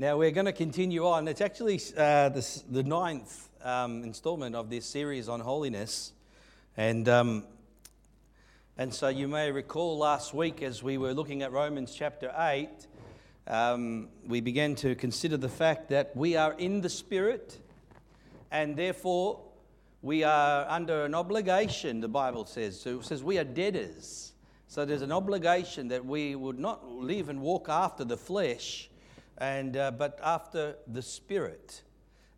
Now we're going to continue on. It's actually uh, the, the ninth um, installment of this series on holiness. And, um, and so you may recall last week as we were looking at Romans chapter 8, um, we began to consider the fact that we are in the Spirit and therefore we are under an obligation, the Bible says. So it says we are debtors. So there's an obligation that we would not live and walk after the flesh and, uh, but after the Spirit.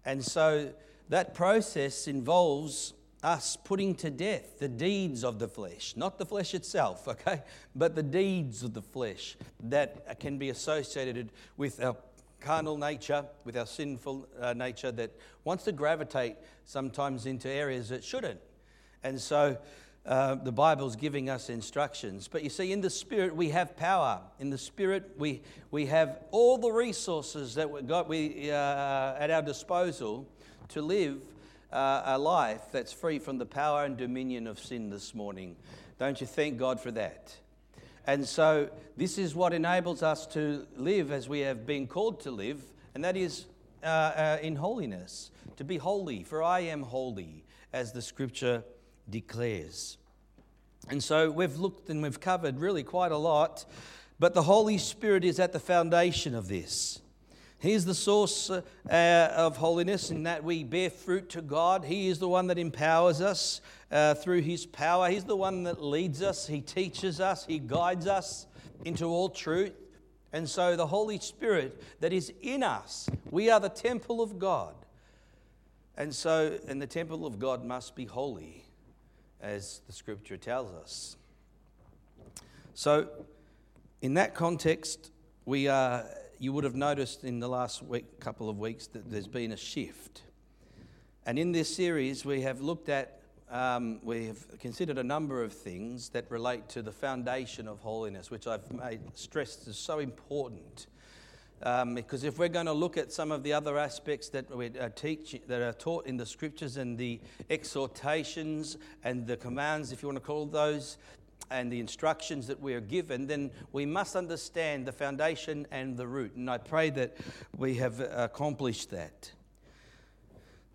And so that process involves us putting to death the deeds of the flesh, not the flesh itself, okay, but the deeds of the flesh that can be associated with our carnal nature, with our sinful uh, nature that wants to gravitate sometimes into areas it shouldn't. And so uh, the Bible's giving us instructions. But you see, in the Spirit, we have power. In the Spirit, we, we have all the resources that we got we, uh, at our disposal to live uh, a life that's free from the power and dominion of sin this morning. Don't you thank God for that? And so, this is what enables us to live as we have been called to live, and that is uh, uh, in holiness. To be holy, for I am holy, as the scripture declares. And so we've looked and we've covered really quite a lot, but the Holy Spirit is at the foundation of this. He's the source uh, of holiness in that we bear fruit to God. He is the one that empowers us uh, through His power. He's the one that leads us, He teaches us, He guides us into all truth. And so the Holy Spirit that is in us, we are the temple of God. And so, and the temple of God must be holy as the scripture tells us. So, in that context, we are, you would have noticed in the last week, couple of weeks that there's been a shift. And in this series, we have looked at, um, we have considered a number of things that relate to the foundation of holiness, which I've made stressed is so important. Um, because if we're going to look at some of the other aspects that we are teach, that are taught in the scriptures and the exhortations and the commands, if you want to call those, and the instructions that we are given, then we must understand the foundation and the root. And I pray that we have accomplished that.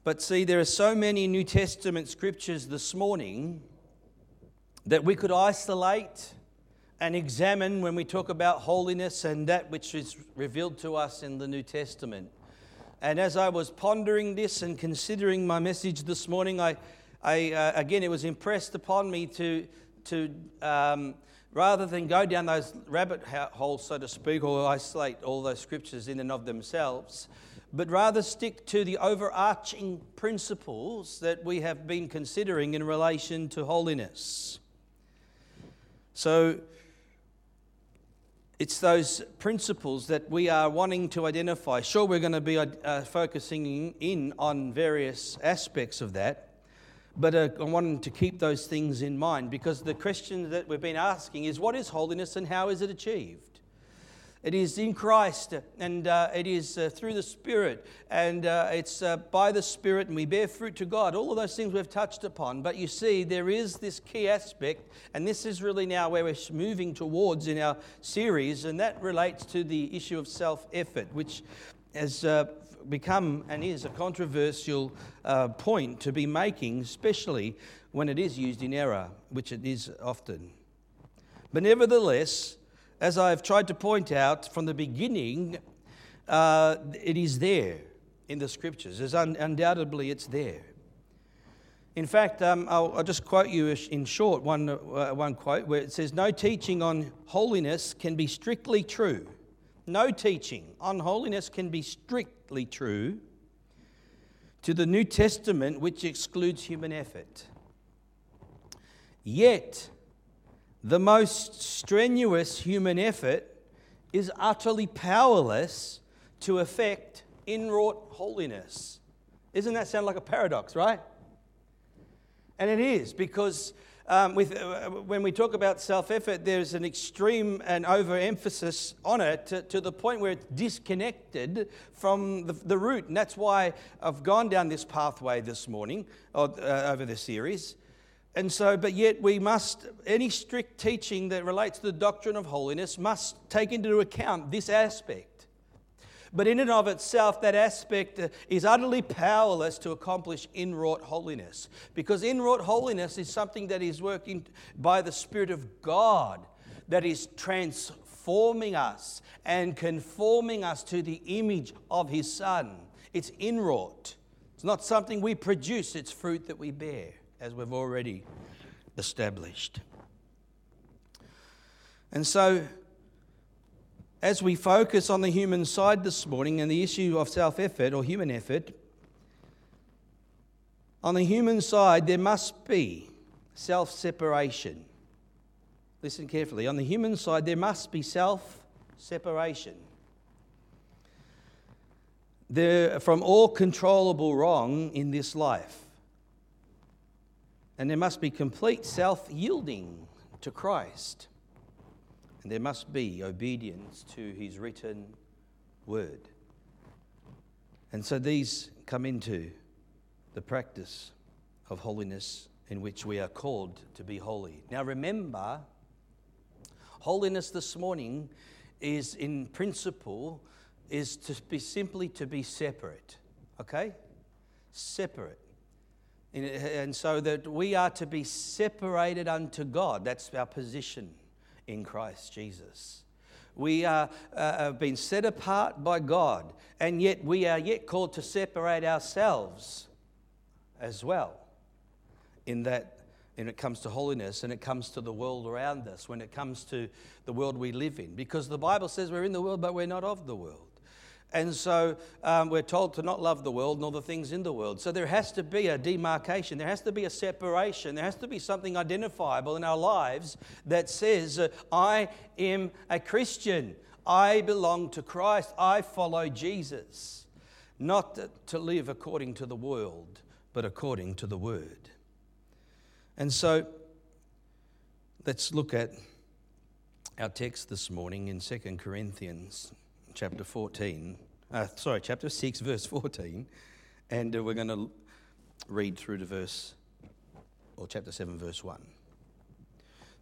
But see, there are so many New Testament scriptures this morning that we could isolate and examine when we talk about holiness and that which is revealed to us in the New Testament. And as I was pondering this and considering my message this morning, I, I uh, again, it was impressed upon me to, to um, rather than go down those rabbit holes, so to speak, or isolate all those scriptures in and of themselves, but rather stick to the overarching principles that we have been considering in relation to holiness. So, it's those principles that we are wanting to identify. Sure, we're going to be uh, focusing in on various aspects of that, but uh, I want to keep those things in mind because the question that we've been asking is what is holiness and how is it achieved? It is in Christ and uh, it is uh, through the Spirit and uh, it's uh, by the Spirit and we bear fruit to God. All of those things we've touched upon. But you see, there is this key aspect, and this is really now where we're moving towards in our series, and that relates to the issue of self effort, which has uh, become and is a controversial uh, point to be making, especially when it is used in error, which it is often. But nevertheless, as I've tried to point out from the beginning, uh, it is there in the scriptures. As un- undoubtedly, it's there. In fact, um, I'll, I'll, just quote you in short one, uh, one quote where it says, No teaching on holiness can be strictly true. No teaching on holiness can be strictly true to the New Testament, which excludes human effort. Yet, the most strenuous human effort is utterly powerless to effect inwrought holiness. Isn't that sound like a paradox, right? And it is because um, with, uh, when we talk about self effort, there's an extreme and overemphasis on it to, to, the point where it's disconnected from the, the, root. And that's why I've gone down this pathway this morning or, uh, over the series and so, but yet we must, any strict teaching that relates to the doctrine of holiness must take into account this aspect. But in and of itself, that aspect uh, is utterly powerless to accomplish inwrought holiness. Because inwrought holiness is something that is working by the Spirit of God, that is transforming us and conforming us to the image of His Son. It's inwrought. It's not something we produce, it's fruit that we bear, as we've already established. And so, as we focus on the human side this morning and the issue of self effort or human effort, on the human side, there must be self separation. Listen carefully. On the human side, there must be self separation. There, from all controllable wrong in this life. And there must be complete self yielding to Christ. And there must be obedience to his written word. And so these come into the practice of holiness in which we are called to be holy. Now remember, holiness this morning is in principle is to be simply to be separate. Okay? Separate. And so that we are to be separated unto God. That's our position in Christ Jesus. We are, uh, have been set apart by God, and yet we are yet called to separate ourselves as well in that when it comes to holiness and it comes to the world around us, when it comes to the world we live in. Because the Bible says we're in the world, but we're not of the world. And so um, we're told to not love the world nor the things in the world. So there has to be a demarcation, there has to be a separation, there has to be something identifiable in our lives that says, uh, I am a Christian, I belong to Christ, I follow Jesus. Not to live according to the world, but according to the word. And so let's look at our text this morning in 2 Corinthians chapter 14 uh, sorry, chapter 6, verse 14. And uh, we're going to read through to verse, or chapter 7, verse 1.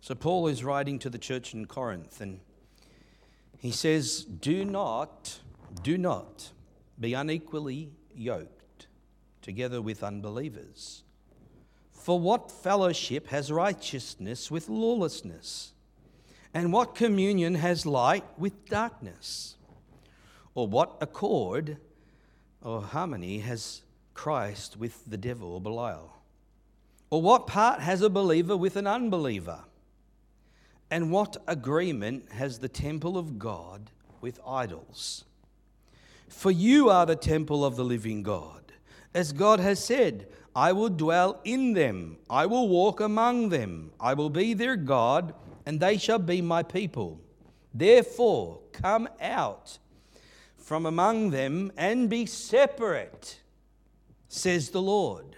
So Paul is writing to the church in Corinth, and he says, Do not, do not be unequally yoked together with unbelievers. For what fellowship has righteousness with lawlessness? And what communion has light with darkness? Or what accord or harmony has Christ with the devil or Belial? Or what part has a believer with an unbeliever? And what agreement has the temple of God with idols? For you are the temple of the living God. As God has said, I will dwell in them, I will walk among them, I will be their God, and they shall be my people. Therefore, come out from among them and be separate, says the Lord.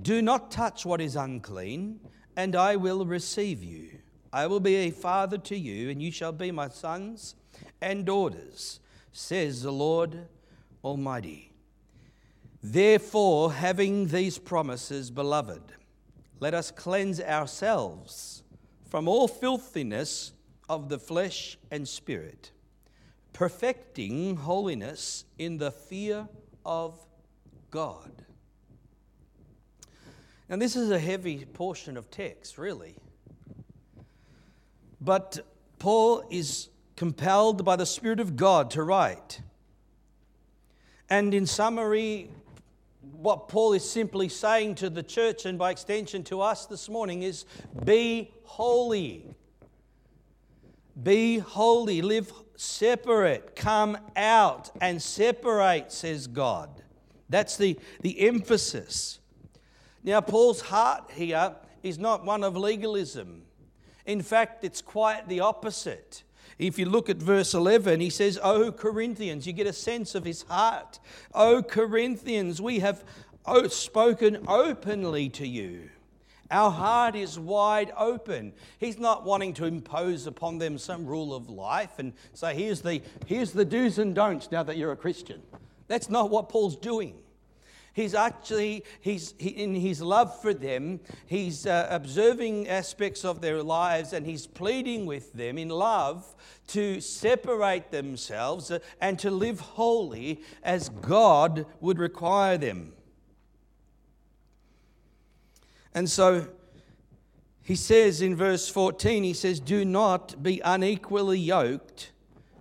Do not touch what is unclean, and I will receive you. I will be a father to you, and you shall be my sons and daughters, says the Lord Almighty. Therefore, having these promises, beloved, let us cleanse ourselves from all filthiness of the flesh and spirit perfecting holiness in the fear of God. Now, this is a heavy portion of text, really. But Paul is compelled by the Spirit of God to write. And in summary, what Paul is simply saying to the church and by extension to us this morning is be holy. Be holy. Live separate, come out and separate, says God. That's the, the emphasis. Now, Paul's heart here is not one of legalism. In fact, it's quite the opposite. If you look at verse 11, he says, Oh, Corinthians, you get a sense of his heart. Oh, Corinthians, we have spoken openly to you. Our heart is wide open. He's not wanting to impose upon them some rule of life and say, here's the, here's the do's and don'ts now that you're a Christian. That's not what Paul's doing. He's actually, he's, he, in his love for them, he's uh, observing aspects of their lives and he's pleading with them in love to separate themselves uh, and to live holy as God would require them. And so he says in verse 14, he says, Do not be unequally yoked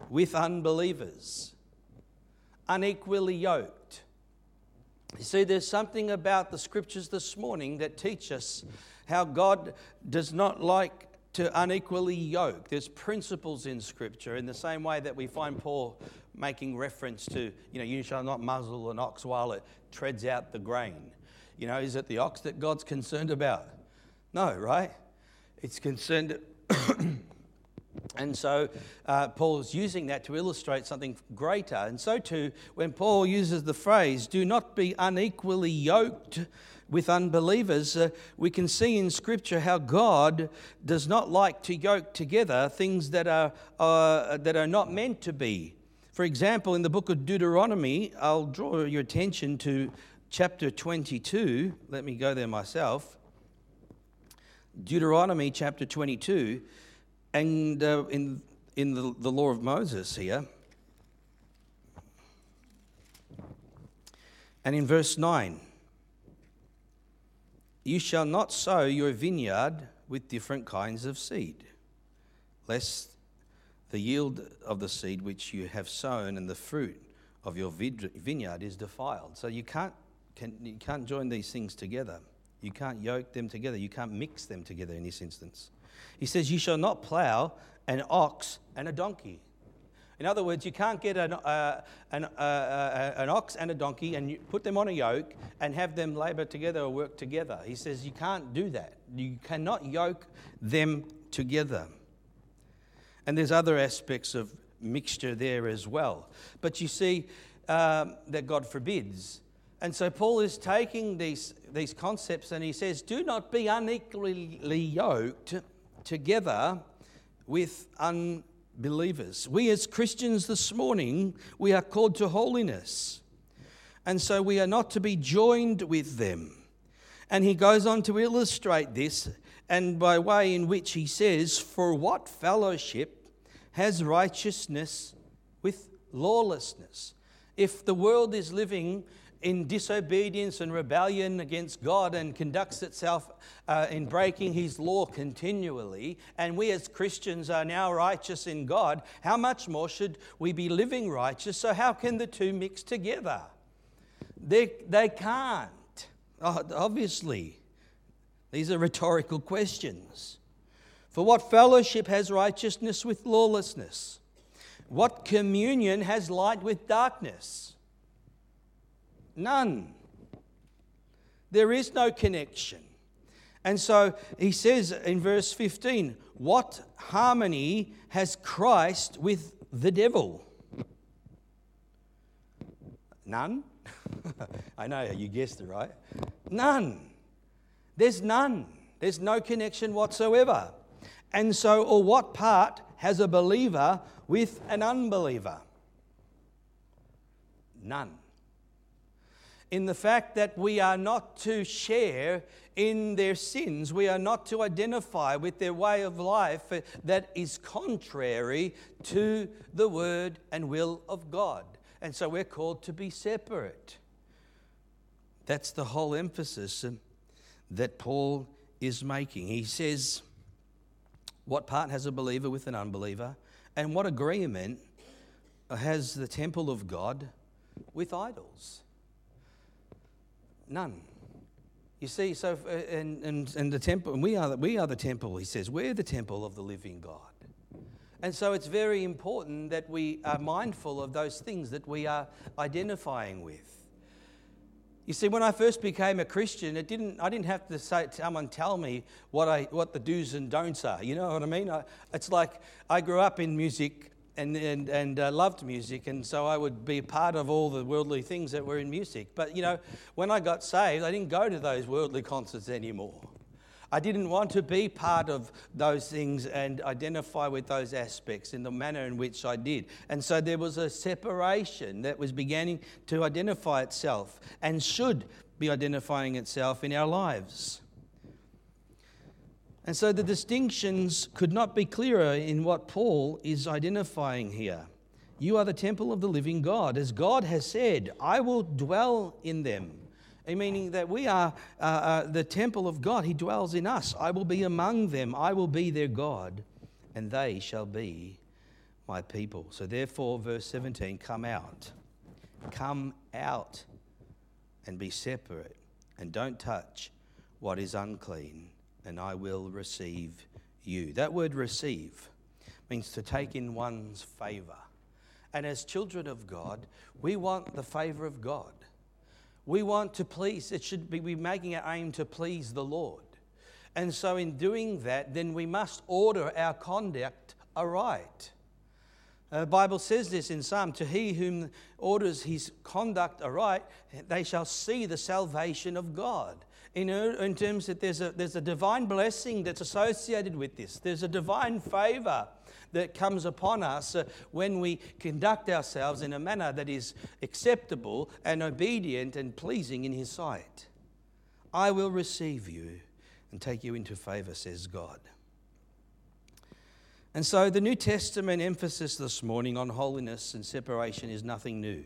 with unbelievers. Unequally yoked. You see, there's something about the scriptures this morning that teach us how God does not like to unequally yoke. There's principles in scripture in the same way that we find Paul making reference to, you know, you shall not muzzle an ox while it treads out the grain. You know, is it the ox that God's concerned about? No, right? It's concerned and so uh, Paul is using that to illustrate something greater. And so too, when Paul uses the phrase, do not be unequally yoked with unbelievers, uh, we can see in Scripture how God does not like to yoke together things that are, uh, that are not meant to be. For example, in the book of Deuteronomy, I'll draw your attention to chapter 22. Let me go there myself. Deuteronomy chapter 22. And uh, in, in the, the law of Moses here, and in verse 9, you shall not sow your vineyard with different kinds of seed, lest the yield of the seed which you have sown and the fruit of your vineyard is defiled. So you can't, can, you can't join these things together. You can't yoke them together. You can't mix them together in this instance. He says, You shall not plow an ox and a donkey. In other words, you can't get an, uh, an, uh, uh, an ox and a donkey and put them on a yoke and have them labor together or work together. He says you can't do that. You cannot yoke them together. And there's other aspects of mixture there as well. But you see um, that God forbids. And so Paul is taking these, these concepts and he says, Do not be unequally yoked together with unbelievers. We as Christians this morning, we are called to holiness. And so we are not to be joined with them. And he goes on to illustrate this, and by way in which he says, For what fellowship has righteousness with lawlessness? If the world is living in disobedience and rebellion against God and conducts itself uh, in breaking His law continually, and we as Christians are now righteous in God, how much more should we be living righteous? So, how can the two mix together? They, they can't, obviously. These are rhetorical questions. For what fellowship has righteousness with lawlessness? What communion has light with darkness? None. There is no connection. And so he says in verse 15, What harmony has Christ with the devil? None. I know, you guessed it, right? None. There's none. There's no connection whatsoever. And so, or what part has a believer with an unbeliever? None in the fact that we are not to share in their sins. We are not to identify with their way of life that is contrary to the word and will of God. And so we're called to be separate. That's the whole emphasis um, that Paul is making. He says, What part has a believer with an unbeliever? And what agreement has the temple of God with idols? None. You see, so uh, and, and, and the temple, and we are, we are the temple, he says. We're the temple of the living God. And so it's very important that we are mindful of those things that we are identifying with. You see, when I first became a Christian, it didn't, I didn't have to say, someone tell me what, I, what the do's and don'ts are. You know what I mean? I, it's like I grew up in music and, and, and uh, loved music, and so I would be part of all the worldly things that were in music. But, you know, when I got saved, I didn't go to those worldly concerts anymore. I didn't want to be part of those things and identify with those aspects in the manner in which I did. And so there was a separation that was beginning to identify itself and should be identifying itself in our lives. And so the distinctions could not be clearer in what Paul is identifying here. You are the temple of the living God. As God has said, I will dwell in them meaning that we are uh, uh, the temple of God. He dwells in us. I will be among them. I will be their God, and they shall be my people. So, therefore, verse 17 come out. Come out and be separate, and don't touch what is unclean, and I will receive you. That word receive means to take in one's favor. And as children of God, we want the favor of God. We want to please, it should be making our aim to please the Lord. And so, in doing that, then we must order our conduct aright. Uh, the Bible says this in Psalm To he whom orders his conduct aright, they shall see the salvation of God. In, in terms that there's a, there's a divine blessing that's associated with this, there's a divine favor that comes upon us uh, when we conduct ourselves in a manner that is acceptable and obedient and pleasing in His sight. I will receive you and take you into favor, says God. And so the New Testament emphasis this morning on holiness and separation is nothing new.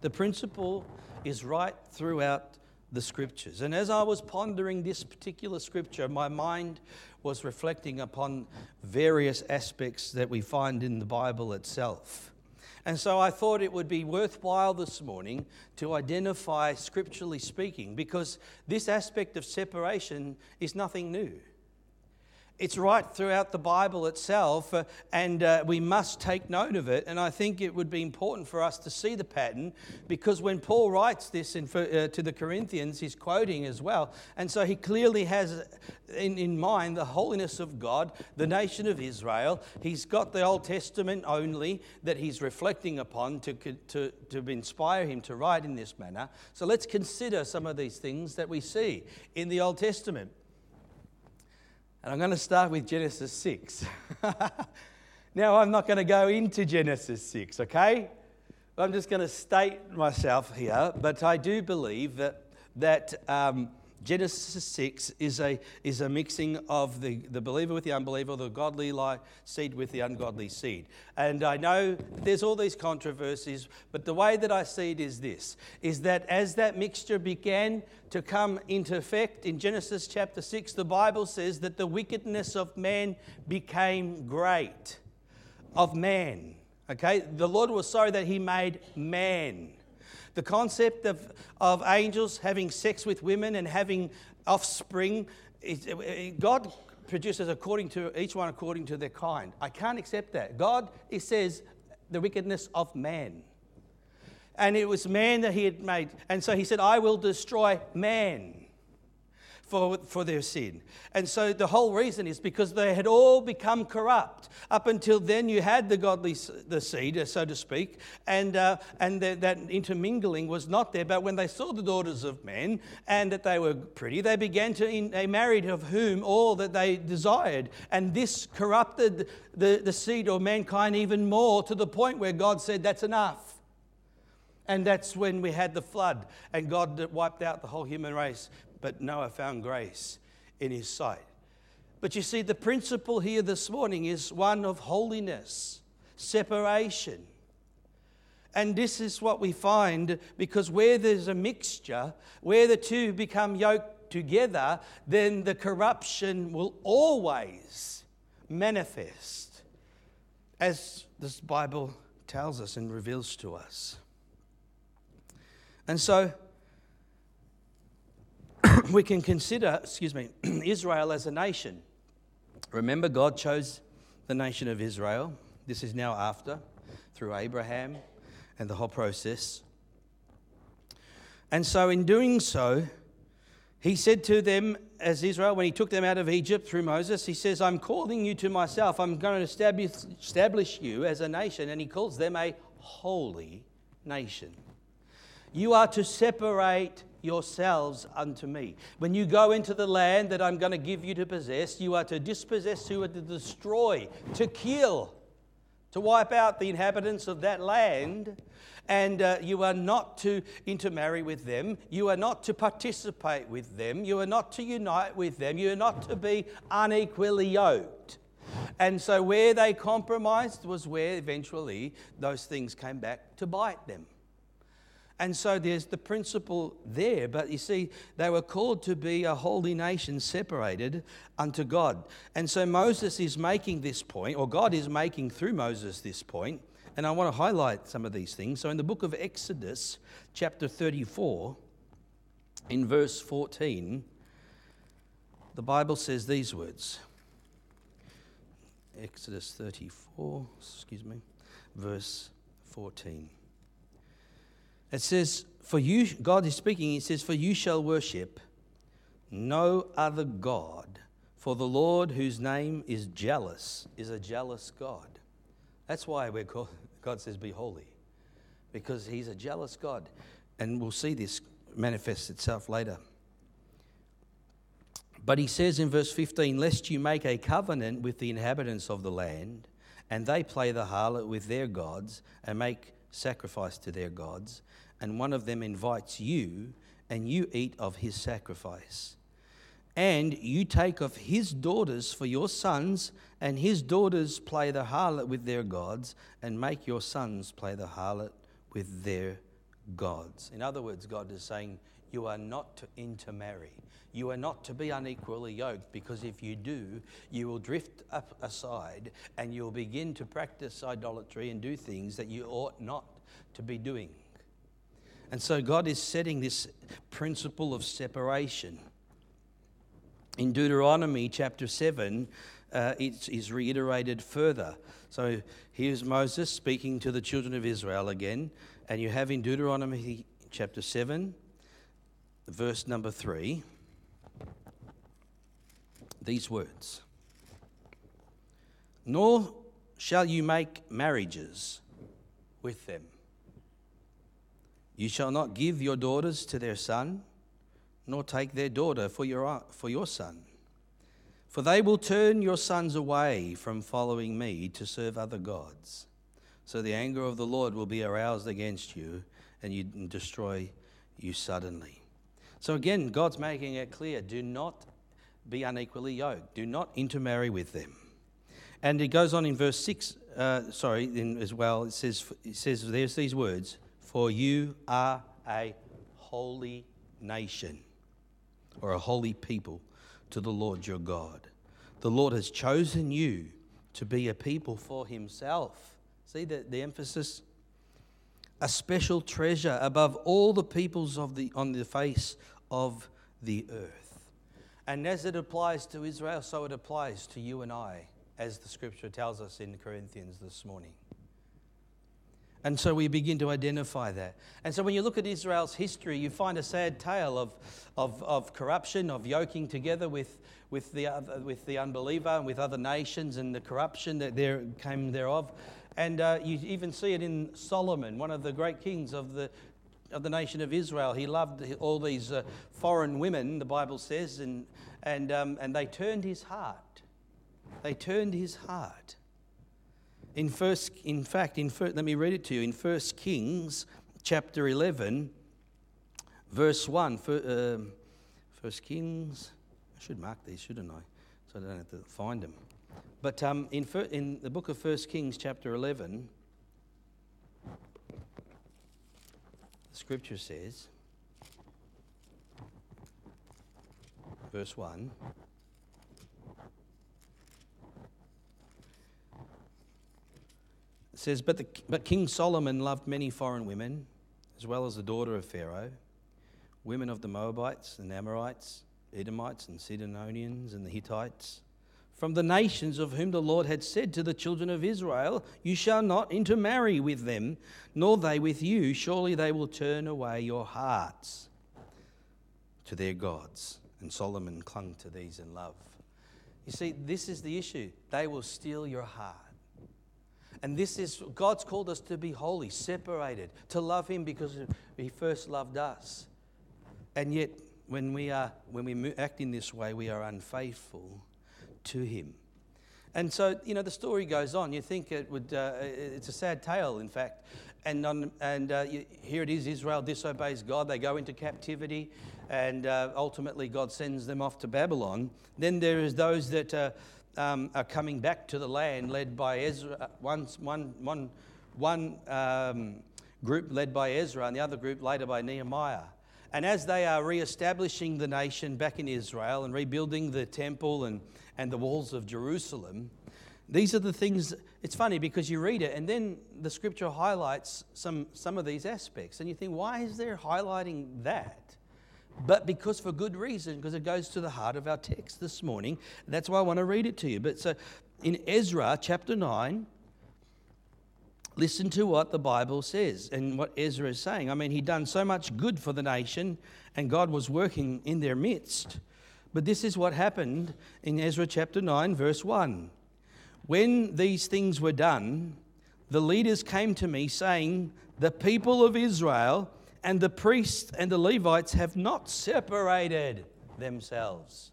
The principle is right throughout the scriptures. And as I was pondering this particular scripture, my mind was reflecting upon various aspects that we find in the Bible itself. And so I thought it would be worthwhile this morning to identify, scripturally speaking, because this aspect of separation is nothing new. It's right throughout the Bible itself, uh, and uh, we must take note of it. And I think it would be important for us to see the pattern because when Paul writes this in, uh, to the Corinthians, he's quoting as well. And so he clearly has in, in mind the holiness of God, the nation of Israel. He's got the Old Testament only that he's reflecting upon to, to, to inspire him to write in this manner. So let's consider some of these things that we see in the Old Testament. And I'm going to start with Genesis 6. now, I'm not going to go into Genesis 6, okay? I'm just going to state myself here, but I do believe that, that um, Genesis 6 is a, is a mixing of the, the believer with the unbeliever, the godly seed with the ungodly seed. And I know there's all these controversies, but the way that I see it is this is that as that mixture began to come into effect in Genesis chapter 6, the Bible says that the wickedness of man became great. Of man. Okay? The Lord was sorry that he made man. The concept of, of angels having sex with women and having offspring, God produces according to each one according to their kind. I can't accept that. God, it says, the wickedness of man. And it was man that he had made. And so he said, I will destroy man for, for their sin. And so the whole reason is because they had all become corrupt. Up until then, you had the godly the seed, uh, so to speak, and, uh, and the, that intermingling was not there. But when they saw the daughters of men and that they were pretty, they began to, in, they married of whom all that they desired. And this corrupted the, the seed of mankind even more to the point where God said, That's enough. And that's when we had the flood, and God wiped out the whole human race but Noah found grace in his sight. But you see, the principle here this morning is one of holiness, separation. And this is what we find because where there's a mixture, where the two become yoked together, then the corruption will always manifest, as this Bible tells us and reveals to us. And so, we can consider, excuse me, Israel as a nation. Remember, God chose the nation of Israel. This is now after, through Abraham and the whole process. And so, in doing so, he said to them, as Israel, when he took them out of Egypt through Moses, he says, I'm calling you to myself. I'm going to establish, establish you as a nation. And he calls them a holy nation. You are to separate yourselves unto me. When you go into the land that I'm going to give you to possess, you are to dispossess, you are to destroy, to kill, to wipe out the inhabitants of that land. And uh, you are not to intermarry with them. You are not to participate with them. You are not to unite with them. You are not to be unequally yoked. And so, where they compromised was where eventually those things came back to bite them. And so there's the principle there. But you see, they were called to be a holy nation separated unto God. And so Moses is making this point, or God is making through Moses this point. And I want to highlight some of these things. So in the book of Exodus, chapter 34, in verse 14, the Bible says these words Exodus 34, excuse me, verse 14. It says, For you, God is speaking, He says, For you shall worship no other God, for the Lord, whose name is jealous, is a jealous God. That's why we're called, God says, Be holy, because He's a jealous God. And we'll see this manifest itself later. But he says in verse 15, Lest you make a covenant with the inhabitants of the land, and they play the harlot with their gods, and make sacrifice to their gods, and one of them invites you, and you eat of his sacrifice. And you take of his daughters for your sons, and his daughters play the harlot with their gods, and make your sons play the harlot with their gods. In other words, God is saying, You are not to intermarry. You are not to be unequally yoked because if you do, you will drift up aside and you'll begin to practice idolatry and do things that you ought not to be doing. And so God is setting this principle of separation. In Deuteronomy chapter 7, uh, it is reiterated further. So here's Moses speaking to the children of Israel again, and you have in Deuteronomy chapter 7, verse number 3, these words Nor shall you make marriages with them you shall not give your daughters to their son, nor take their daughter for your, for your son. For they will turn your sons away from following me to serve other gods. So the anger of the Lord will be aroused against you, and you destroy you suddenly. So again, God's making it clear do not be unequally yoked, do not intermarry with them. And it goes on in verse 6, uh, sorry, in, as well, it says, it says, there's these words for you are a holy nation or a holy people to the Lord your God. The Lord has chosen you to be a people for himself. See the, the emphasis? A special treasure above all the peoples of the, on the face of the earth. And as it applies to Israel, so it applies to you and I, as the scripture tells us in Corinthians this morning. And so we begin to identify that. And so when you look at Israel's history, you find a sad tale of, of, of corruption, of yoking together with, with, the, other, with the unbeliever and with other nations and the corruption that there came thereof. And uh, you even see it in Solomon, one of the great kings of the, of the nation of Israel. He loved all these uh, foreign women, the Bible says, and, and, um, and they turned his heart. They turned his heart. In first, in fact, in first, let me read it to you. In First Kings chapter 11, verse 1. Um, first Kings, I should mark these, shouldn't I? So I don't have to find them. But um, in, in the book of First Kings chapter 11, the scripture says, verse 1. It says, but, the, but King Solomon loved many foreign women, as well as the daughter of Pharaoh, women of the Moabites and Amorites, Edomites and Sidonians and the Hittites, from the nations of whom the Lord had said to the children of Israel, You shall not intermarry with them, nor they with you. Surely they will turn away your hearts to their gods. And Solomon clung to these in love. You see, this is the issue. They will steal your heart. And this is, God's called us to be holy, separated, to love Him because He first loved us. And yet, when we, are, when we act in this way, we are unfaithful to Him. And so, you know, the story goes on. You think it would, uh, it's a sad tale, in fact. And, on, and uh, you, here it is Israel disobeys God. They go into captivity, and uh, ultimately, God sends them off to Babylon. Then there is those that uh, um, are coming back to the land, led by Ezra. Uh, one, one, one, one um, group led by Ezra, and the other group later by Nehemiah. And as they are re establishing the nation back in Israel and rebuilding the temple and, and the walls of Jerusalem, these are the things. It's funny because you read it and then the scripture highlights some, some of these aspects. And you think, why is there highlighting that? But because for good reason, because it goes to the heart of our text this morning. That's why I want to read it to you. But so in Ezra chapter 9, Listen to what the Bible says and what Ezra is saying. I mean, he'd done so much good for the nation, and God was working in their midst. But this is what happened in Ezra chapter 9, verse 1. When these things were done, the leaders came to me saying, The people of Israel and the priests and the Levites have not separated themselves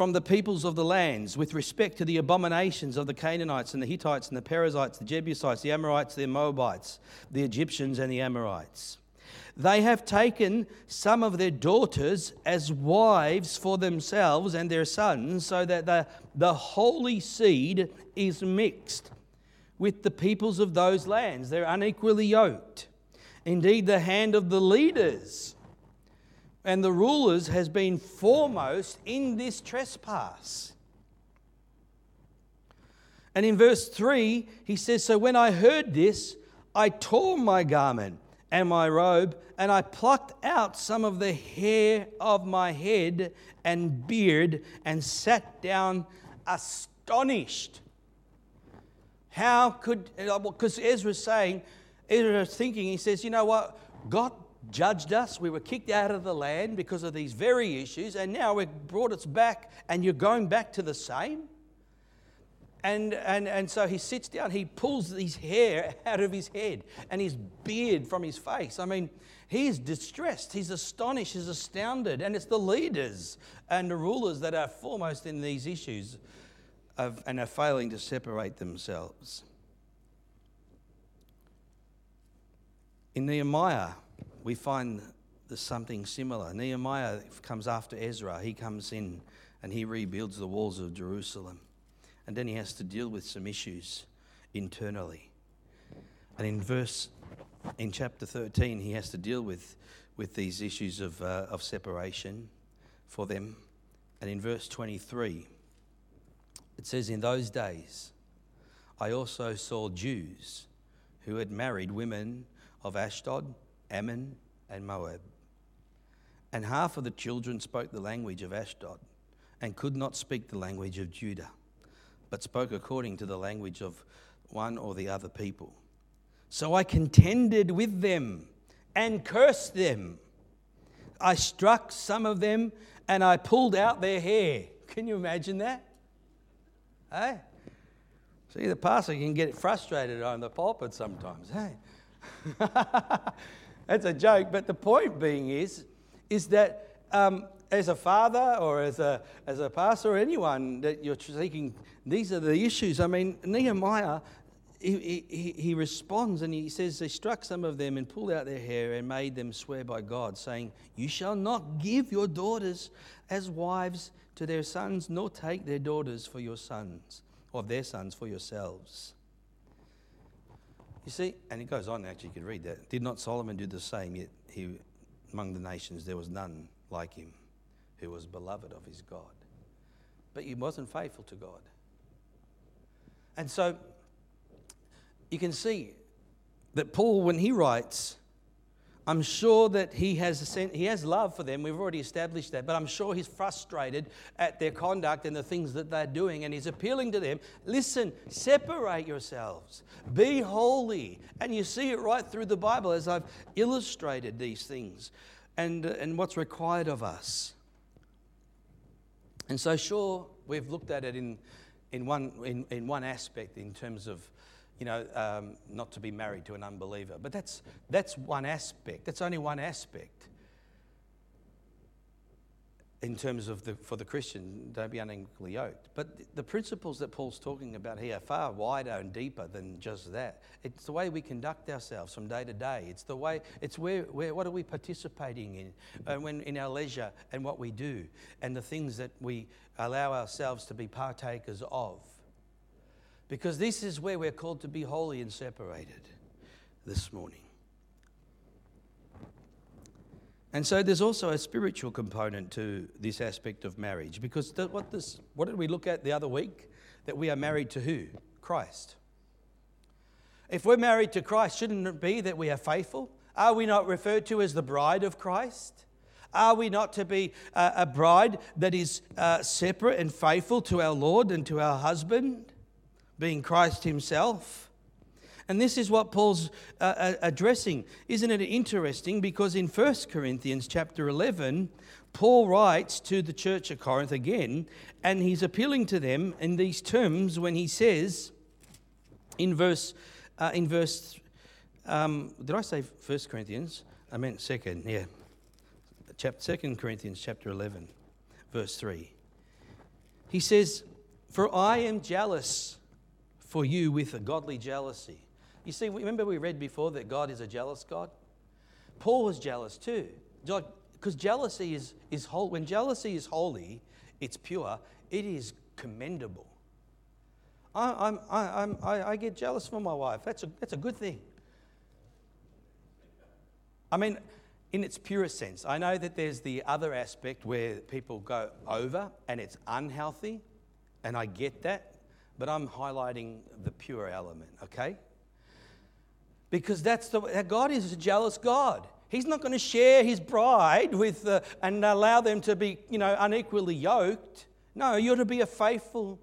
from the peoples of the lands with respect to the abominations of the Canaanites and the Hittites and the Perizzites, the Jebusites, the Amorites, the Moabites, the Egyptians, and the Amorites. They have taken some of their daughters as wives for themselves and their sons, so that the, the holy seed is mixed with the peoples of those lands. They're unequally yoked. Indeed, the hand of the leaders and the rulers has been foremost in this trespass. And in verse 3, he says, So when I heard this, I tore my garment and my robe, and I plucked out some of the hair of my head and beard, and sat down astonished. How could, uh, because Ezra's saying, Ezra's thinking, he says, You know what? God judged us. We were kicked out of the land because of these very issues, and now we've brought us back, and you're going back to the same. And, and, and so he sits down, he pulls his hair out of his head and his beard from his face. I mean, he's distressed, he's astonished, he's astounded. And it's the leaders and the rulers that are foremost in these issues of, and are failing to separate themselves. In Nehemiah, we find there's something similar. Nehemiah comes after Ezra. He comes in and he rebuilds the walls of Jerusalem. And then he has to deal with some issues internally. And in verse, in chapter 13, he has to deal with, with these issues of, uh, of separation for them. And in verse 23, it says, In those days, I also saw Jews who had married women of Ashdod Ammon, and Moab. And half of the children spoke the language of Ashdod and could not speak the language of Judah, but spoke according to the language of one or the other people. So I contended with them and cursed them. I struck some of them and I pulled out their hair. Can you imagine that? Hey? See, the pastor can get frustrated on the pulpit sometimes. Hey? That's a joke, but the point being is, is that um, as a father or as a, as a pastor or anyone that you're seeking, these are the issues. I mean, Nehemiah, he, he, he responds and he says, They struck some of them and pulled out their hair and made them swear by God, saying, You shall not give your daughters as wives to their sons, nor take their daughters for your sons, or their sons for yourselves. You see, and it goes on, actually, you could read that. Did not Solomon do the same? Yet he, among the nations, there was none like him who was beloved of his God. But he wasn't faithful to God. And so you can see that Paul, when he writes, I'm sure that he has, he has love for them. We've already established that. But I'm sure he's frustrated at their conduct and the things that they're doing. And he's appealing to them listen, separate yourselves, be holy. And you see it right through the Bible as I've illustrated these things and, and what's required of us. And so, sure, we've looked at it in, in, one, in, in one aspect in terms of you know, um, not to be married to an unbeliever. But that's, that's one aspect. That's only one aspect in terms of the, for the Christian, don't be unequally yoked. But the principles that Paul's talking about here are far wider and deeper than just that. It's the way we conduct ourselves from day to day. It's the way, it's where, where what are we participating in uh, when, in our leisure and what we do and the things that we allow ourselves to be partakers of. Because this is where we're called to be holy and separated this morning. And so there's also a spiritual component to this aspect of marriage because what, this, what did we look at the other week? That we are married to who? Christ. If we're married to Christ, shouldn't it be that we are faithful? Are we not referred to as the bride of Christ? Are we not to be a, a bride that is uh, separate and faithful to our Lord and to our husband, being Christ Himself? And this is what Paul's uh, uh addressing. Isn't it interesting? Because in 1 Corinthians chapter 11, Paul writes to the church of Corinth again, and he's appealing to them in these terms when he says, in verse, uh, in verse, um, did I say 1 Corinthians? I meant second, yeah. Chapter, 2 Corinthians chapter 11, verse 3. He says, For I am jealous for you with a godly jealousy. You see, remember we read before that God is a jealous God? Paul was jealous too. Because jealousy is, is when jealousy is holy, it's pure, it is commendable. I, I'm, I, I'm, I, I get jealous for my wife. That's a, that's a good thing. I mean, in its purest sense, I know that there's the other aspect where people go over and it's unhealthy, and I get that, but I'm highlighting the pure element, okay? Because that's the God is a jealous God. He's not going to share his bride with uh, and allow them to be, you know, unequally yoked. No, you're to be a faithful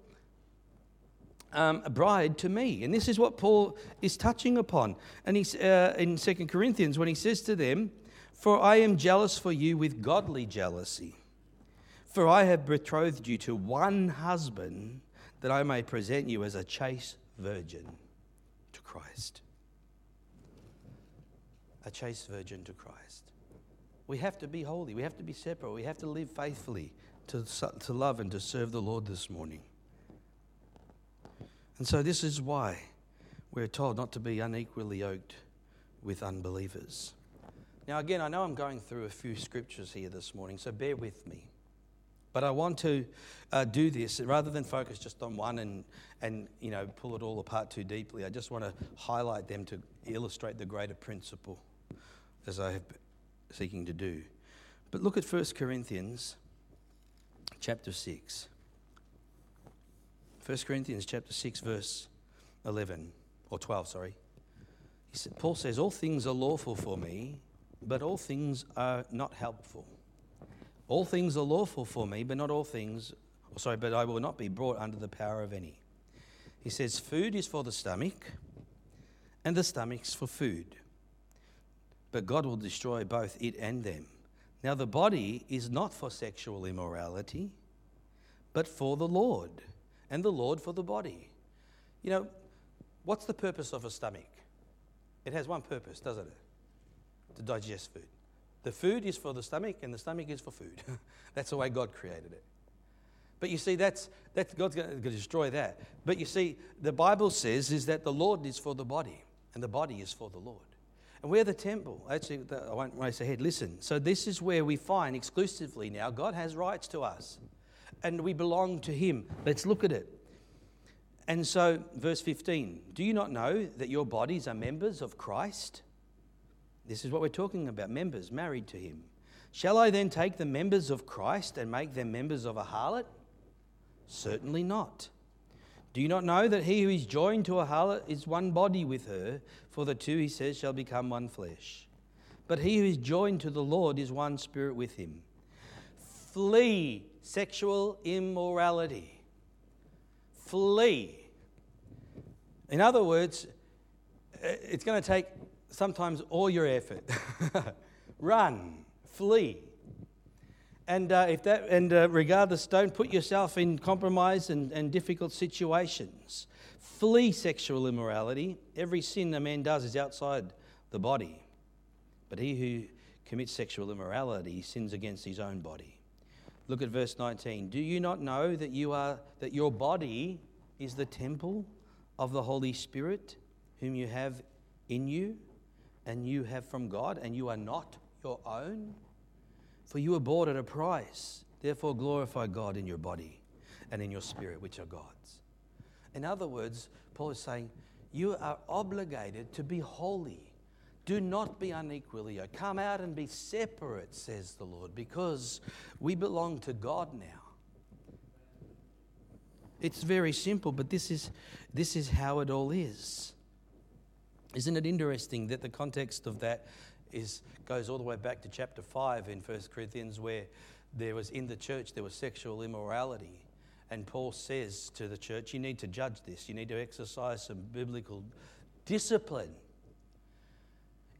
um, bride to me. And this is what Paul is touching upon. And he's uh, in Second Corinthians when he says to them, For I am jealous for you with godly jealousy. For I have betrothed you to one husband that I may present you as a chaste virgin to Christ a chaste virgin to Christ. We have to be holy. We have to be separate. We have to live faithfully to, to love and to serve the Lord this morning. And so, this is why we're told not to be unequally yoked with unbelievers. Now, again, I know I'm going through a few scriptures here this morning, so bear with me. But I want to uh, do this rather than focus just on one and, and you know, pull it all apart too deeply. I just want to highlight them to illustrate the greater principle as I have seeking to do. But look at 1 Corinthians chapter 6. 1 Corinthians chapter 6 verse 11 or 12, sorry. He said, Paul says, All things are lawful for me, but all things are not helpful. All things are lawful for me, but not all things, or sorry, but I will not be brought under the power of any. He says, Food is for the stomach, and the stomach's for food but God will destroy both it and them. Now, the body is not for sexual immorality, but for the Lord, and the Lord for the body. You know, what's the purpose of a stomach? It has one purpose, doesn't it? To digest food. The food is for the stomach, and the stomach is for food. that's the way God created it. But you see, that's, that's God's going to destroy that. But you see, the Bible says is that the Lord is for the body, and the body is for the Lord. And we're the temple. Actually, I won't race ahead. Listen. So, this is where we find exclusively now God has rights to us and we belong to Him. Let's look at it. And so, verse 15 Do you not know that your bodies are members of Christ? This is what we're talking about members married to Him. Shall I then take the members of Christ and make them members of a harlot? Certainly not. Do you not know that he who is joined to a harlot is one body with her? For the two, he says, shall become one flesh. But he who is joined to the Lord is one spirit with him. Flee sexual immorality. Flee. In other words, eh, it's going to take sometimes all your effort. Run, flee. And, uh, if that, and uh, regardless, don't put yourself in compromise and, and difficult situations. Flee sexual immorality. Every sin a man does is outside the body. But he who commits sexual immorality sins against his own body. Look at verse 19. Do you not know that you are that your body is the temple of the Holy Spirit whom you have in you and you have from God and you are not your own? For you were bought at a price. Therefore glorify God in your body and in your spirit which are God's. In other words, Paul is saying you are obligated to be holy do not be unequally. Come out and be separate, says the Lord, because we belong to God now. It's very simple, but this is, this is how it all is. Isn't it interesting that the context of that is, goes all the way back to chapter 5 in 1 Corinthians, where there was in the church there was sexual immorality. And Paul says to the church, You need to judge this, you need to exercise some biblical discipline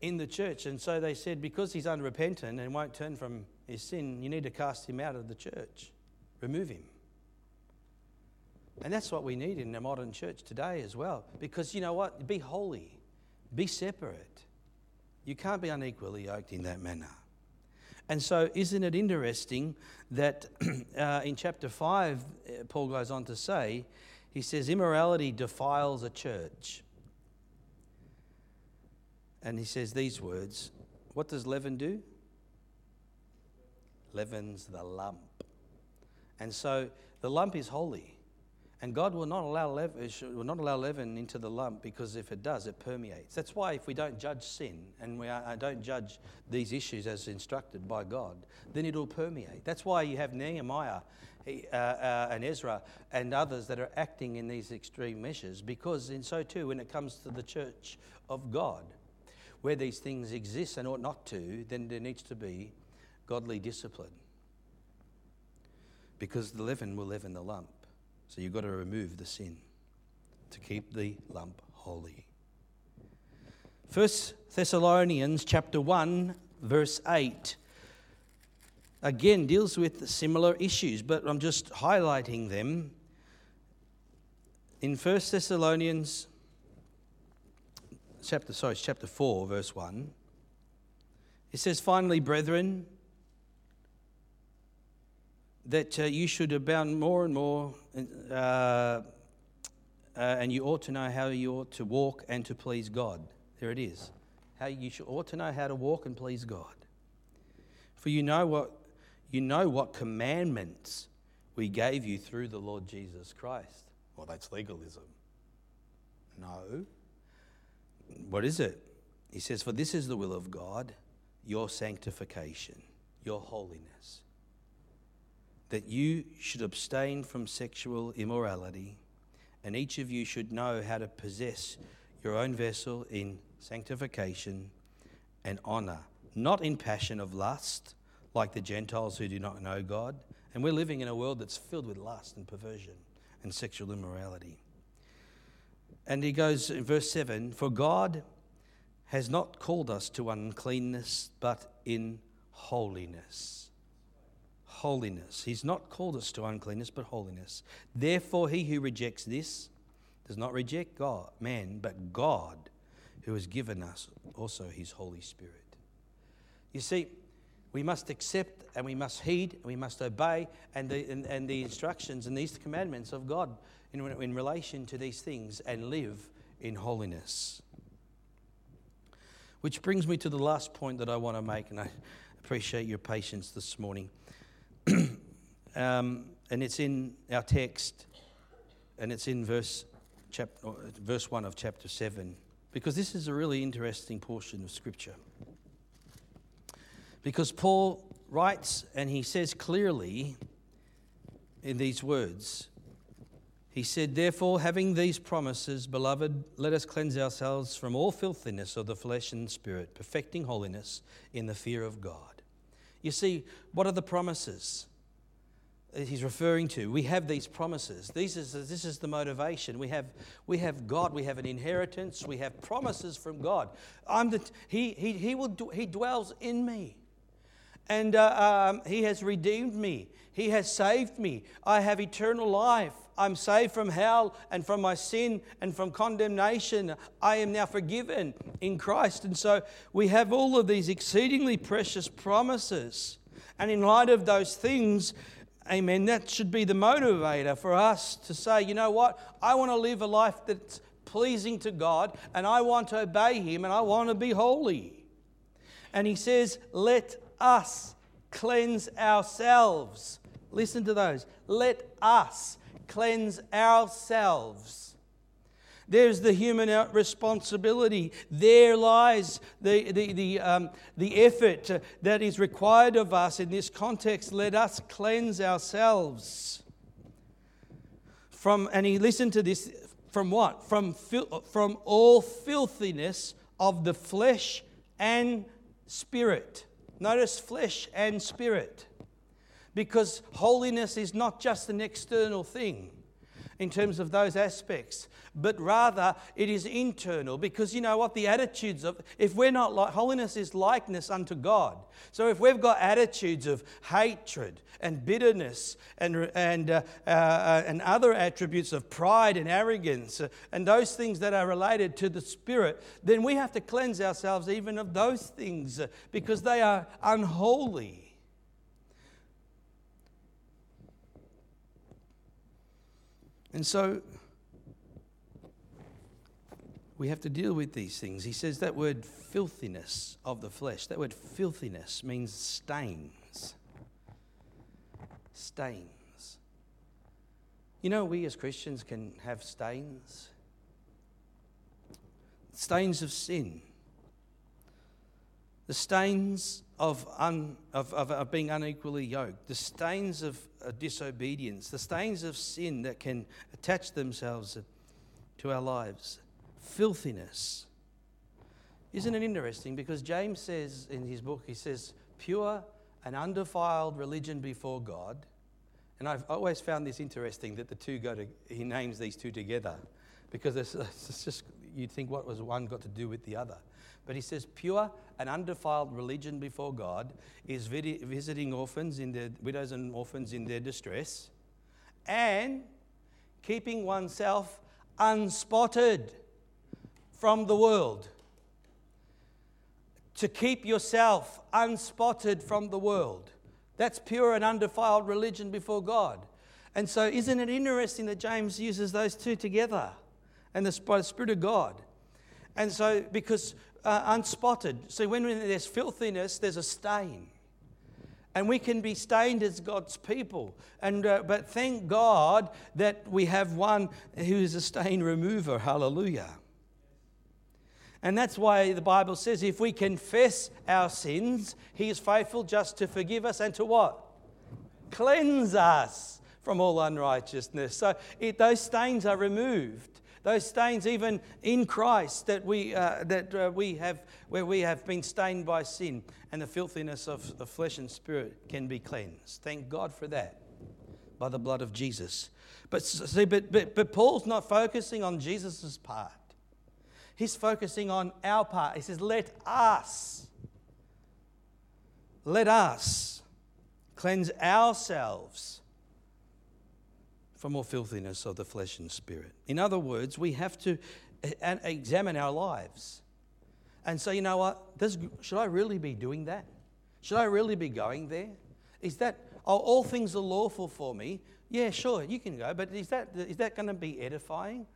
in the church. And so they said, because he's unrepentant and won't turn from his sin, you need to cast him out of the church, remove him. And that's what we need in the modern church today as well. Because you know what? Be holy, be separate. You can't be unequally yoked in that manner. And so, isn't it interesting that uh, in chapter 5, uh, Paul goes on to say, he says, immorality defiles a church and he says these words What does leaven do? Leavens the lump. And so the lump is holy. And God will not allow leaven, will not allow leaven into the lump because if it does, it permeates. That's why if we don't judge sin and we are, don't judge these issues as instructed by God, then it'll permeate. That's why you have Nehemiah uh, uh, and Ezra and others that are acting in these extreme measures because in so too, when it comes to the church of God, where these things exist and ought not to, then there needs to be godly discipline. Because the leaven will leaven the lump. So you've got to remove the sin to keep the lump holy. First Thessalonians chapter 1 verse 8 again deals with similar issues, but I'm just highlighting them. In 1 Thessalonians chapter, sorry, chapter 4, verse 1. It says, Finally, brethren, that uh, you should abound more and more, uh, uh, and you ought to know how you ought to walk and to please God. There it is. How you should, ought to know how to walk and please God. For you know what you know what commandments we gave you through the Lord Jesus Christ. Well, that's legalism. No. What is it? He says, For this is the will of God, your sanctification, your holiness. That you should abstain from sexual immorality, and each of you should know how to possess your own vessel in sanctification and honor, not in passion of lust, like the Gentiles who do not know God. And we're living in a world that's filled with lust and perversion and sexual immorality. And he goes in verse 7 For God has not called us to uncleanness, but in holiness. Holiness. He's not called us to uncleanness, but holiness. Therefore, he who rejects this does not reject God, man, but God, who has given us also his Holy Spirit. You see, we must accept and we must heed and we must obey and the, and, and the instructions and these commandments of God in, in relation to these things and live in holiness. Which brings me to the last point that I want to make, and I appreciate your patience this morning. Um, and it's in our text, and it's in verse, chap- verse 1 of chapter 7, because this is a really interesting portion of Scripture. Because Paul writes and he says clearly in these words he said, Therefore, having these promises, beloved, let us cleanse ourselves from all filthiness of the flesh and spirit, perfecting holiness in the fear of God. You see, what are the promises? he's referring to. We have these promises. These is, this is the motivation. We have, we have God. We have an inheritance. We have promises from God. I'm the, he, he, he, will, he dwells in me. And uh, um, He has redeemed me. He has saved me. I have eternal life. I'm saved from hell and from my sin and from condemnation. I am now forgiven in Christ. And so we have all of these exceedingly precious promises. And in light of those things, amen, that should be the motivator for us to say, you know what? I want to live a life that's pleasing to God and I want to obey Him and I want to be holy. And He says, let us cleanse ourselves. Listen to those. Let us cleanse ourselves. There's the human responsibility. There lies the, the, the, um, the effort that is required of us in this context. Let us cleanse ourselves. From, and he listened to this from what? From, from all filthiness of the flesh and spirit. Notice flesh and spirit. Because holiness is not just an external thing in terms of those aspects, but rather it is internal. Because you know what? The attitudes of, if we're not like, holiness is likeness unto God. So if we've got attitudes of hatred and bitterness and, and, uh, uh, and other attributes of pride and arrogance uh, and those things that are related to the Spirit, then we have to cleanse ourselves even of those things uh, because they are unholy. And so we have to deal with these things. He says that word filthiness of the flesh, that word filthiness means stains. Stains. You know, we as Christians can have stains. Stains of sin. The stains of, un, of, of, of being unequally yoked. The stains of disobedience. The stains of sin that can attach themselves to our lives filthiness. Isn't it interesting? Because James says in his book, he says, pure and undefiled religion before God. And I've always found this interesting that the two go to, he names these two together because it's, it's just, you'd think what was one got to do with the other. But he says, pure and undefiled religion before God is visiting orphans in their, widows and orphans in their distress and keeping oneself unspotted from the world. To keep yourself unspotted from the world. That's pure and undefiled religion before God. And so, isn't it interesting that James uses those two together and the, the Spirit of God? And so, because uh, unspotted, so when there's filthiness, there's a stain. And we can be stained as God's people. And, uh, but thank God that we have one who is a stain remover. Hallelujah. And that's why the Bible says if we confess our sins, He is faithful just to forgive us and to what? Cleanse us from all unrighteousness. So it, those stains are removed. Those stains, even in Christ, that we, uh, that, uh, we have, where we have been stained by sin, and the filthiness of the flesh and spirit can be cleansed. Thank God for that by the blood of Jesus. But see, but, but, but Paul's not focusing on Jesus' part. He's focusing on our part. He says, Let us, let us cleanse ourselves from all filthiness of the flesh and spirit. In other words, we have to examine our lives and say, you know what, this, should I really be doing that? Should I really be going there? Is that, oh, all things are lawful for me? Yeah, sure, you can go, but is that, is that going to be edifying?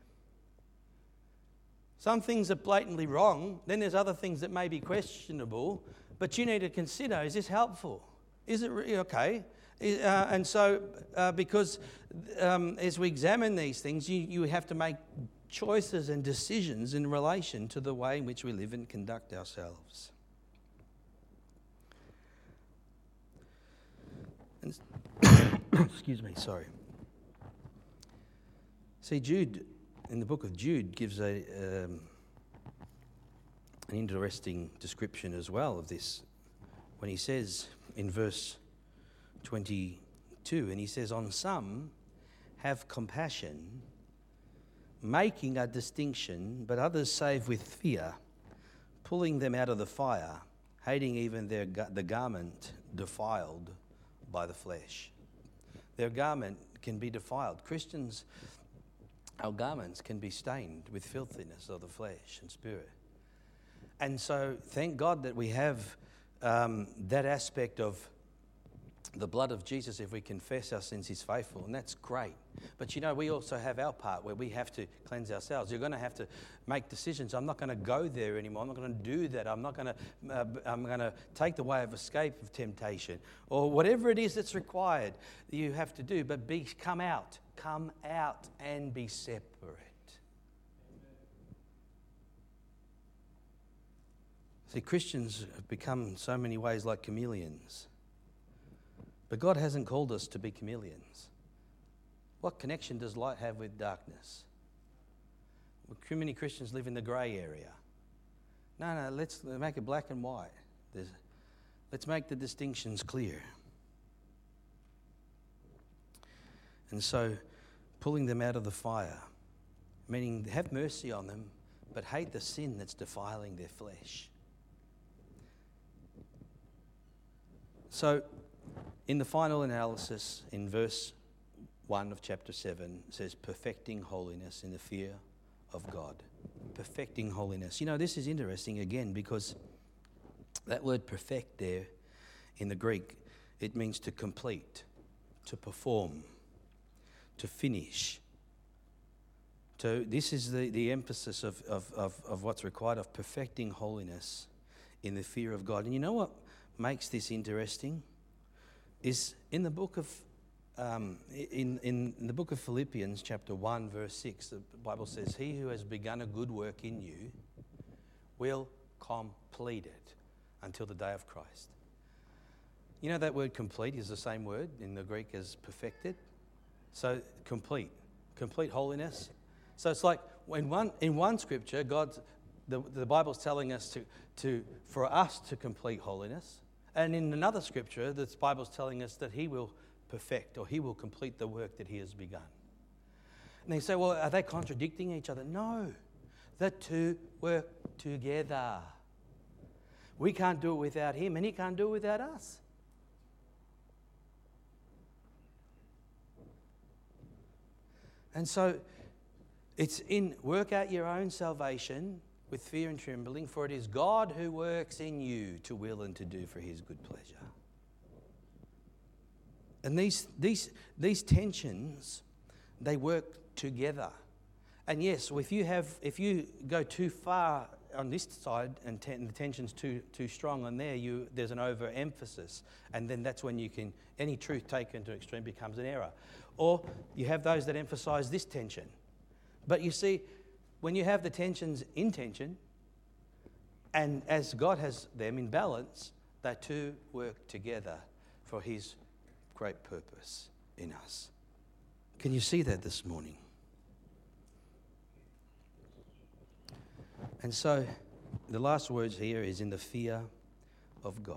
Some things are blatantly wrong, then there's other things that may be questionable, but you need to consider is this helpful? Is it really okay? Uh, and so, uh, because um, as we examine these things, you, you have to make choices and decisions in relation to the way in which we live and conduct ourselves. And, excuse me, sorry. See, Jude in the book of Jude gives a, um, an interesting description as well of this when he says in verse 22, and he says, On some have compassion, making a distinction, but others save with fear, pulling them out of the fire, hating even their, the garment defiled by the flesh. Their garment can be defiled. Christians, our garments can be stained with filthiness of the flesh and spirit. And so, thank God that we have um, that aspect of the blood of Jesus, if we confess our sins, is faithful, and that's great. But you know, we also have our part where we have to cleanse ourselves. You're going to have to make decisions. I'm not going to go there anymore. I'm not going to do that. I'm not going to. Uh, I'm going to take the way of escape of temptation, or whatever it is that's required. You have to do, but be come out, come out, and be separate. See, Christians have become so many ways like chameleons. But God hasn't called us to be chameleons. What connection does light have with darkness? Well, too many Christians live in the grey area. No, no, let's make it black and white. There's, let's make the distinctions clear. And so, pulling them out of the fire, meaning have mercy on them, but hate the sin that's defiling their flesh. So, in the final analysis, in verse 1 of chapter 7, says, perfecting holiness in the fear of God. Perfecting holiness. You know, this is interesting again because that word perfect there in the Greek, it means to complete, to perform, to finish. So, this is the, the emphasis of, of, of, of what's required of perfecting holiness in the fear of God. And you know what makes this interesting? Is in the book of um, in, in the book of Philippians, chapter 1, verse 6, the Bible says, He who has begun a good work in you will complete it until the day of Christ. You know that word complete is the same word in the Greek as perfected? So, complete, complete holiness. So it's like in one, in one scripture, God, the, the Bible's telling us to, to, for us to complete holiness. And in another scripture, the Bible's telling us that he will perfect or he will complete the work that he has begun. And they say, well, are they contradicting each other? No. The two work together. We can't do it without him, and he can't do it without us. And so it's in work out your own salvation with fear and trembling, for it is God who works in you to will and to do for his good pleasure. And these, these, these tensions, they work together. And yes, if you, have, if you go too far on this side and ten, the tension's too, too strong on there, you, there's an overemphasis. And then that's when you can, any truth taken to extreme becomes an error. Or you have those that emphasize this tension. But you see, when you have the tensions in tension, and as God has them in balance, they two work together for His great purpose in us. Can you see that this morning? And so, the last words here is in the fear of God.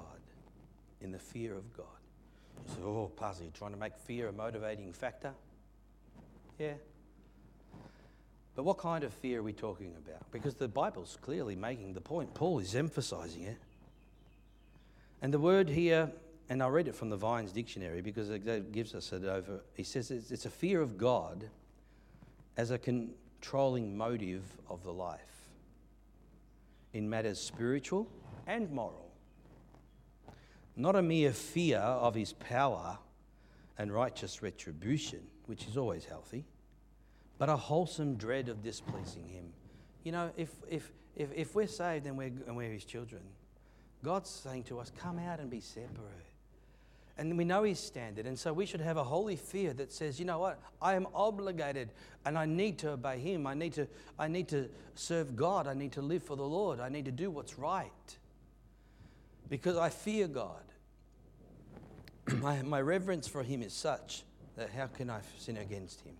In the fear of God. You say, oh, Pastor, you're trying to make fear a motivating factor? Yeah, but what kind of fear are we talking about? Because the Bible's clearly making the point. Paul is emphasizing it. And the word here, and I'll read it from the Vines Dictionary because it gives us it over. He says it's a fear of God as a controlling motive of the life in matters spiritual and moral. Not a mere fear of his power and righteous retribution, which is always healthy but a wholesome dread of displeasing Him. You know, if, if, if, if we're saved and we're, and we're His children, God's saying to us, come out and be separate. And we know His standard. And so we should have a holy fear that says, you know what? I am obligated and I need to obey Him. I need to, I need to serve God. I need to live for the Lord. I need to do what's right because I fear God. my, my reverence for Him is such that how can I sin against Him?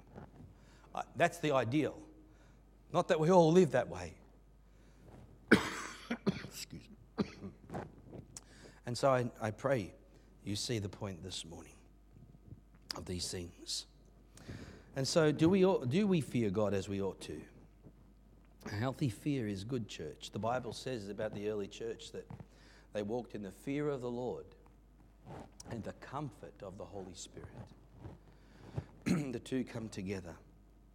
That's the ideal. Not that we all live that way. Excuse me. and so I, I pray you see the point this morning of these things. And so, do we, do we fear God as we ought to? A healthy fear is good, church. The Bible says about the early church that they walked in the fear of the Lord and the comfort of the Holy Spirit. the two come together.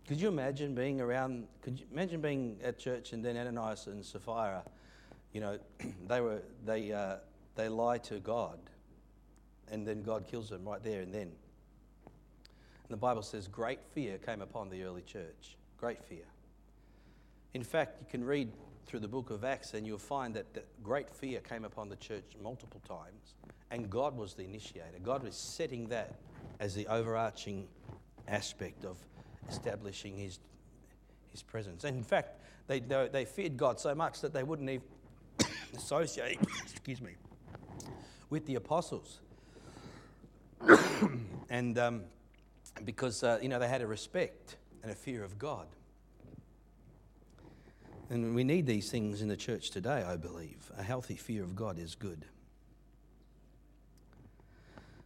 Could you imagine being around? Could you imagine being at church and then Ananias and Sapphira, you know, they were they uh, they lie to God, and then God kills them right there and then. And the Bible says great fear came upon the early church. Great fear. In fact, you can read through the book of Acts and you'll find that, that great fear came upon the church multiple times, and God was the initiator. God was setting that as the overarching aspect of establishing his, his presence. And in fact, they, they, feared God so much that they wouldn't even associate, excuse me, with the apostles. and um, because, uh, you know, they had a respect and a fear of God. And we need these things in the church today, I believe. A healthy fear of God is good.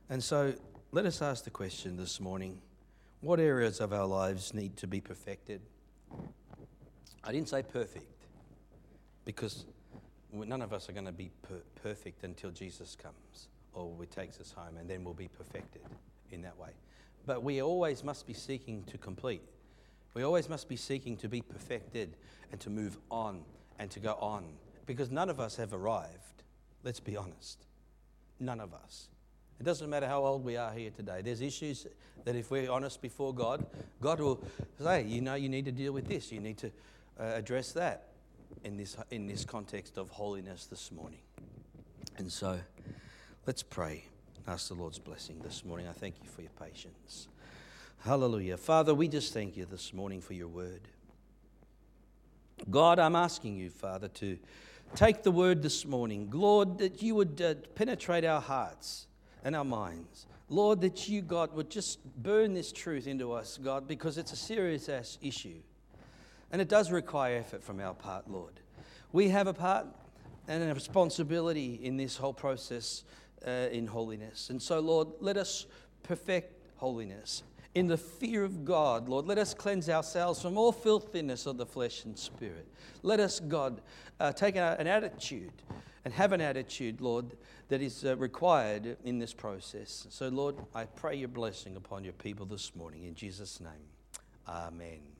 And so let us ask the question this morning what areas of our lives need to be perfected? I didn't say perfect because none of us are going to be per- perfect until Jesus comes or he takes us home and then we'll be perfected in that way. But we always must be seeking to complete. We always must be seeking to be perfected and to move on and to go on because none of us have arrived. Let's be honest. None of us. It doesn't matter how old we are here today. There's issues that if we're honest before God, God will say, you know, you need to deal with this. You need to uh, address that in this, in this context of holiness this morning. And so let's pray. Ask the Lord's blessing this morning. I thank you for your patience. Hallelujah. Father, we just thank you this morning for your word. God, I'm asking you, Father, to take the word this morning. Lord, that you would uh, penetrate our hearts and our minds. Lord, that you, God, would just burn this truth into us, God, because it's a serious ass issue. And it does require effort from our part, Lord. We have a part and a responsibility in this whole process uh, in holiness. And so, Lord, let us perfect holiness in the fear of God, Lord. Let us cleanse ourselves from all filthiness of the flesh and spirit. Let us, God, uh, take an attitude and have an attitude, Lord, that is uh, required in this process. So, Lord, I pray your blessing upon your people this morning. In Jesus' name, amen.